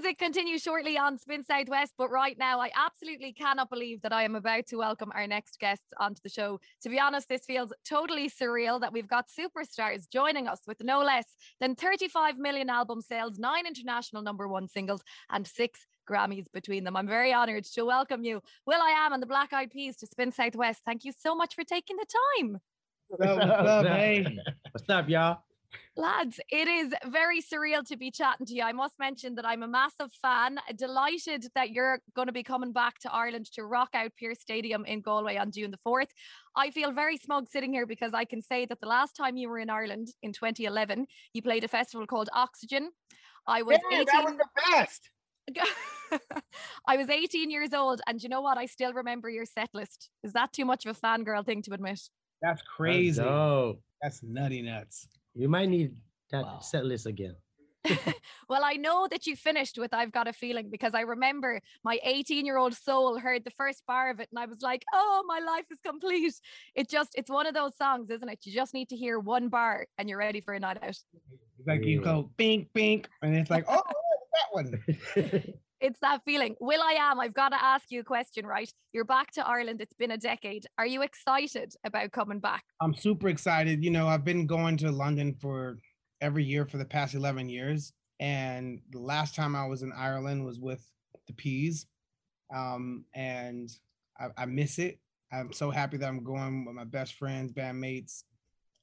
music continues shortly on Spin Southwest, but right now I absolutely cannot believe that I am about to welcome our next guests onto the show. To be honest, this feels totally surreal that we've got superstars joining us with no less than 35 million album sales, nine international number one singles, and six Grammys between them. I'm very honored to welcome you, will.i.am and the Black Eyed Peas to Spin Southwest. Thank you so much for taking the time. What's up, what's up, hey? What's up, y'all? Lads, it is very surreal to be chatting to you. I must mention that I'm a massive fan. Delighted that you're going to be coming back to Ireland to rock out Pearse Stadium in Galway on June the 4th. I feel very smug sitting here because I can say that the last time you were in Ireland in 2011, you played a festival called Oxygen. I was Yeah, 18 that was the best. I was 18 years old, and you know what? I still remember your set list. Is that too much of a fangirl thing to admit? That's crazy. Oh, That's nutty nuts. You might need that Wow. set list again. well, I know that you finished with I've Got a Feeling because I remember my 18 year old soul heard the first bar of it and I was like, oh, my life is complete. It just, it's one of those songs, isn't it? You just need to hear one bar and you're ready for a night out. It's like you go bink bink, and it's like, oh, that one. It's that feeling. will.i.am, I've got to ask you a question, right? You're back to Ireland. It's been a decade. Are you excited about coming back? I'm super excited. You know, I've been going to London for every year for the past 11 years. And the last time I was in Ireland was with the Peas. Um, and I, I miss it. I'm so happy that I'm going with my best friends, bandmates,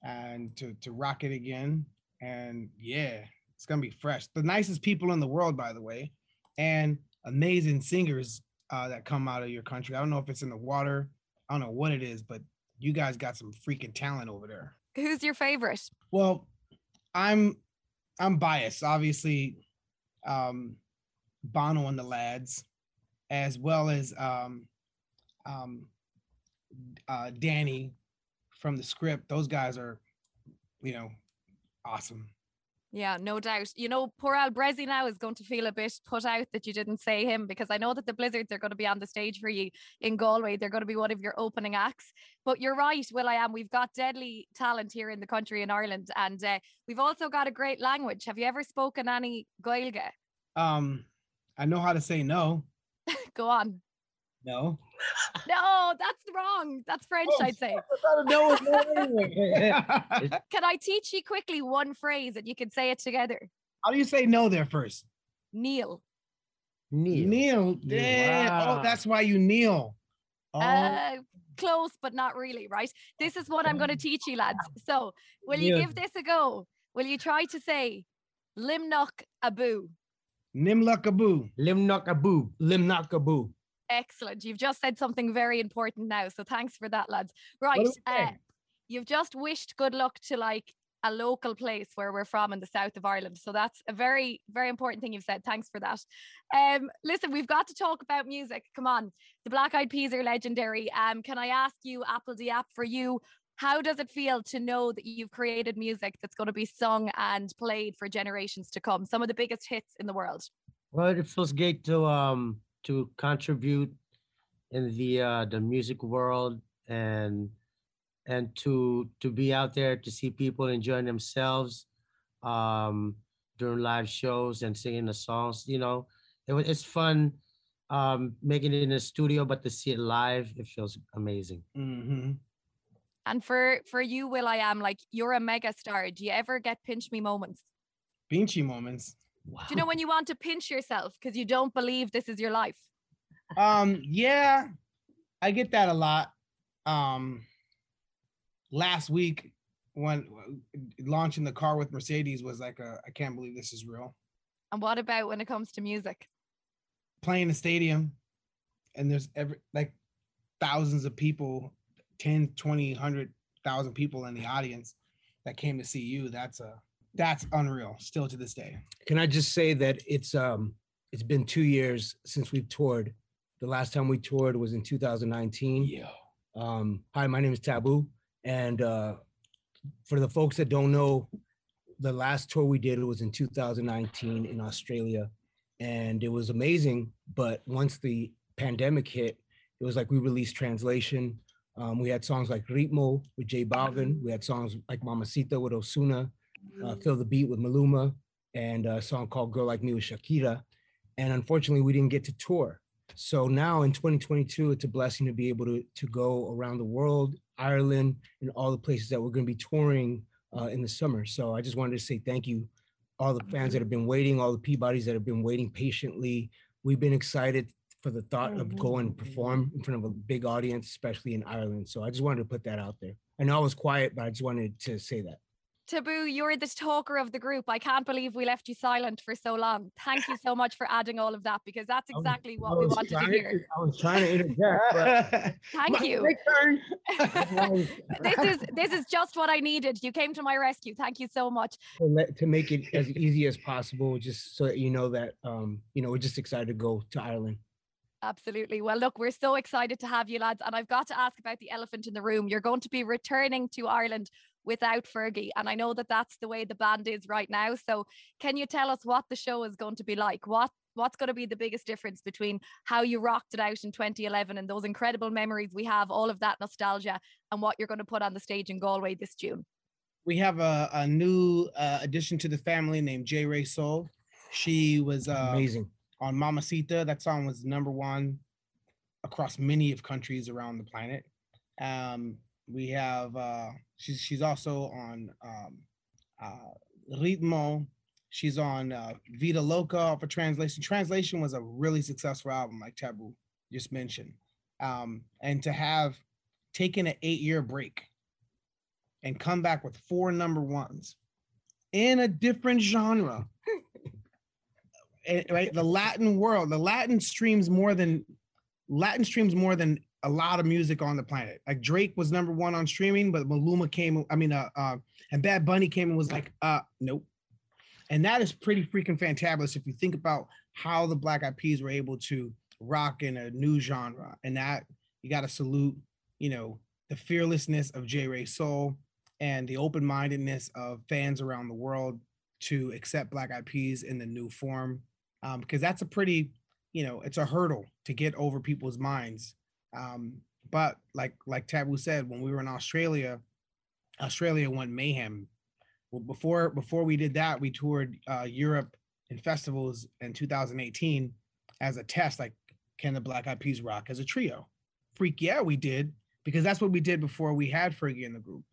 and to, to rock it again. And yeah, it's to be fresh. The nicest people in the world, by the way, and amazing singers uh, that come out of your country. I don't know if it's in the water. I don't know what it is, but you guys got some freaking talent over there. Who's your favorite? Well, I'm I'm biased, obviously. Um, Bono and the lads, as well as um, um, uh, Danny from the script. Those guys are, you know, awesome. Yeah, no doubt. You know, poor Al Brezzi now is going to feel a bit put out that you didn't say him because I know that the Blizzards are going to be on the stage for you in Galway. They're going to be one of your opening acts. But you're right, will.i.am. We've got deadly talent here in the country in Ireland, and uh, we've also got a great language. Have you ever spoken any Gaeilge? Um, I know how to say no. Go on. No. No, that's wrong. That's French, Oh, I'd say. no is no anyway. Can I teach you quickly one phrase and you can say it together? How do you say no there first? Kneel. Kneel. Kneel. Damn. Wow. Oh, that's why you kneel. Oh, Uh, close, but not really, right? This is what I'm going to teach you, lads. So, will you give this a go? Will you try to say Limnok Abu? Nimlok Abu. Limnok Abu. Limnakaboo. Excellent. You've just said something very important now. So, thanks for that, lads. Right. Uh, you've just wished good luck to like a local place where we're from in the south of Ireland. So that's a very, very important thing you've said. Thanks for that. Um, listen, we've got to talk about music. Come on. The Black Eyed Peas are legendary. Um, can I ask you, apl.de.ap for you, how does it feel to know that you've created music that's going to be sung and played for generations to come? Some of the biggest hits in the world. Well, it feels great to um to contribute in the uh the music world and and to to be out there to see people enjoying themselves um during live shows and singing the songs. You know, it was it's fun um making it in the studio, but to see it live, it feels amazing. hmm And for for you, will.i.am like you're a mega star. Do you ever get pinch me moments? Pinchy moments. Wow. Do you know when you want to pinch yourself because you don't believe this is your life? Um, yeah, I get that a lot. Um, last week when uh, launching the car with Mercedes was like a I can't believe this is real. And what about when it comes to music? Playing a stadium and there's every like thousands of people, 10, 20, 100,000 people in the audience that came to see you. That's a that's unreal still to this day. Can I just say that it's um it's been two years since we've toured. The last time we toured was in 2019. Yeah. Um, hi, my name is Taboo, and uh, for the folks that don't know, the last tour we did was in 2019 in Australia, and it was amazing. But once the pandemic hit, it was like we released translation. Um, we had songs like Ritmo with J Balvin. We had songs like Mamacita with Ozuna, uh, Feel the Beat with Maluma, and a song called Girl Like Me with Shakira. and unfortunately, we didn't get to tour. So now in 2022, it's a blessing to be able to to go around the world, Ireland, and all the places that we're going to be touring uh, in the summer. So I just wanted to say thank you, all the fans that have been waiting, all the Peabodys that have been waiting patiently. We've been excited for the thought of going and perform in front of a big audience, especially in Ireland. So I just wanted to put that out there. I know I was quiet, but I just wanted to say that. Taboo, you're the talker of the group. I can't believe we left you silent for so long. Thank you so much for adding all of that because that's I was- exactly what we wanted to trying hear. I was trying to interject, but Thank you. turn. this is this is just what I needed. You came to my rescue. Thank you so much. to, let, to make it as easy as possible, just so that you know that um, you know we're just excited to go to Ireland. Absolutely. Well, look, we're so excited to have you, lads. And I've got to ask about the elephant in the room. You're going to be returning to Ireland without Fergie. And I know that that's the way the band is right now. So, can you tell us what the show is going to be like? What What's going to be the biggest difference between how you rocked it out in 2011 and those incredible memories we have, all of that nostalgia, and what you're going to put on the stage in Galway this June? we have a, a new uh, addition to the family named J. Rey Soul. She was uh, Amazing. on Mamacita. That song was number one across many of countries around the planet. Um, we have uh, she's she's also on um, uh, Ritmo. She's on uh, Vida Loca for translation. Translation was a really successful album, like Taboo just mentioned. Um, and to have taken an eight year break and come back with four number ones in a different genre eh, right the latin world the latin streams more than latin streams more than a lot of music on the planet. Like drake was number one on streaming but maluma came i mean uh, uh and bad bunny came and was like uh nope. And that is pretty freaking fantabulous if you think about how the black eyed peas were able to rock in a new genre. And that you got to salute you know the fearlessness of J. Rey Soul and the open-mindedness of fans around the world to accept black eyed peas in the new form. Um, because that's a pretty you know it's a hurdle to get over people's minds um, but like like taboo said when we were in australia australia went mayhem well before before we did that we toured uh, europe in festivals in 2018 as a test like can the black eyed peas rock as a trio freak yeah we did because that's what we did before we had fergie in the group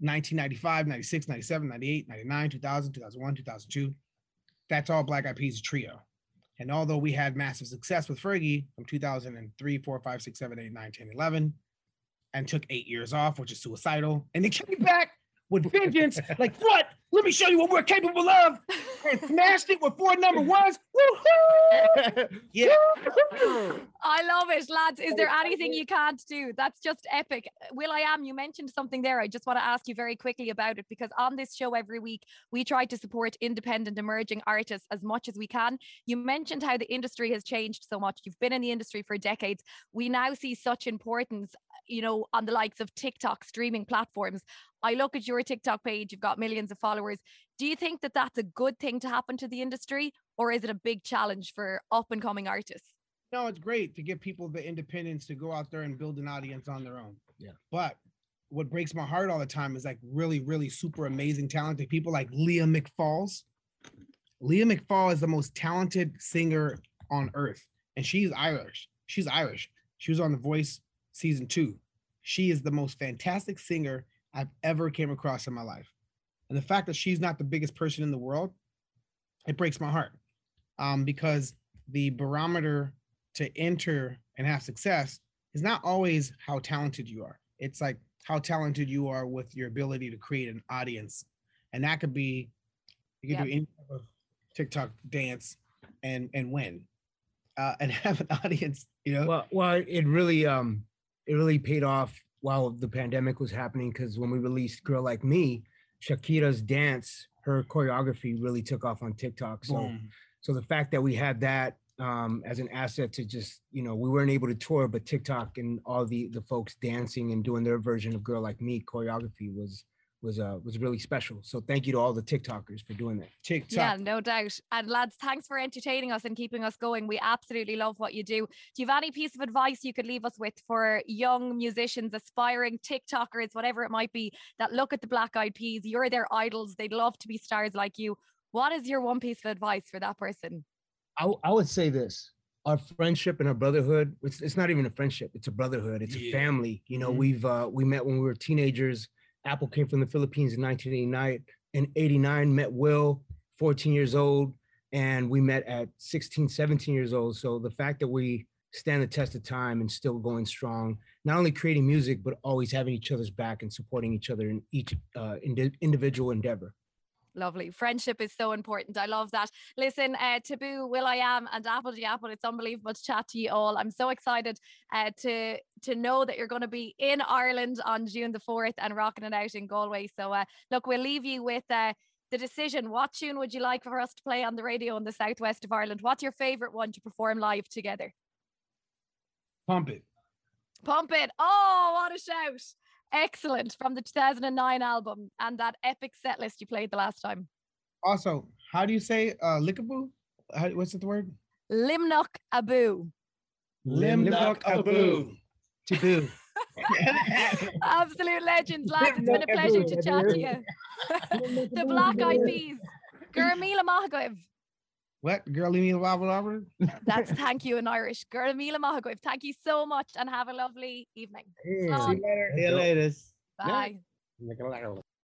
1995, 96, 97, 98, 99, 2000, 2001, 2002. That's all Black Eyed Peas trio. And although we had massive success with Fergie from 2003, 4, 5, 6, 7, 8, 9, 10, 11, and took eight years off, which is suicidal, and they came back with vengeance. like, what? Let me show you what we're capable of. And smashed it with four number ones. Woohoo! yeah. I love it, lads. Is there anything you can't do? That's just epic. will.i.am, you mentioned something there. I just want to ask you very quickly about it because on this show every week, we try to support independent emerging artists as much as we can. You mentioned how the industry has changed so much. You've been in the industry for decades. We now see such importance, you know, on the likes of TikTok streaming platforms. I look at your TikTok page, you've got millions of followers. Do you think that that's a good thing to happen to the industry, or is it a big challenge for up and coming artists? No, it's great to give people the independence to go out there and build an audience on their own. Yeah. But what breaks my heart all the time is like really, really super amazing, talented people like Leah McFalls. Leah McFall is the most talented singer on earth, and she's Irish. She's Irish. She was on The Voice season two. She is the most fantastic singer I've ever came across in my life. And the fact that she's not the biggest person in the world, it breaks my heart. Um, because the barometer to enter and have success is not always how talented you are. It's like how talented you are with your ability to create an audience. And that could be you can Yep. do any type of TikTok dance and and win. Uh, and have an audience, you know. Well, well, it really um it really paid off while the pandemic was happening because when we released "Girl Like Me," Shakira's dance, her choreography really took off on TikTok. So boom. so the fact that we had that um, as an asset to just you know we weren't able to tour, but TikTok and all the the folks dancing and doing their version of "Girl Like Me" choreography was was uh was really special. So thank you to all the TikTokers for doing that. TikTok. Yeah, no doubt. And lads, thanks for entertaining us and keeping us going. We absolutely love what you do. Do you have any piece of advice you could leave us with for young musicians, aspiring TikTokers, whatever it might be, that look at the Black Eyed Peas? You're their idols. They'd love to be stars like you. What is your one piece of advice for that person? I, w- I would say this our friendship and our brotherhood it's, it's not even a friendship it's a brotherhood it's a family you know Mhm. we've uh we met when we were teenagers apple came from the philippines in 1989 in 89 met will 14 years old and we met at 16 17 years old. So the fact that we stand the test of time and still going strong not only creating music but always having each other's back and supporting each other in each uh indi- individual endeavor Lovely. Friendship is so important. I love that. Listen, uh, Taboo, will.i.am, and Apple G Apple, it's unbelievable to chat to you all. I'm so excited uh, to to know that you're going to be in Ireland on June the 4th and rocking it out in Galway. So, uh, look, we'll leave you with uh, the decision. What tune would you like for us to play on the radio in the southwest of Ireland? What's your favourite one to perform live together? Pump it. Pump it. Oh, what a shout. Excellent. From the 2009 album and that epic set list you played the last time. Also, how do you say uh lickaboo? How, what's the word? Limnock Abu. Limnock Abu. taboo Absolute legends, lads. It's been a pleasure to chat to you. the Black Eyed Peas. Gurmila Mahagwiv. What? Girlie me wobble wobble? That's thank you in Irish. Gurmila Mahagwiv. Thank you so much and have a lovely evening. See you later. See you later. Bye. Make it loud.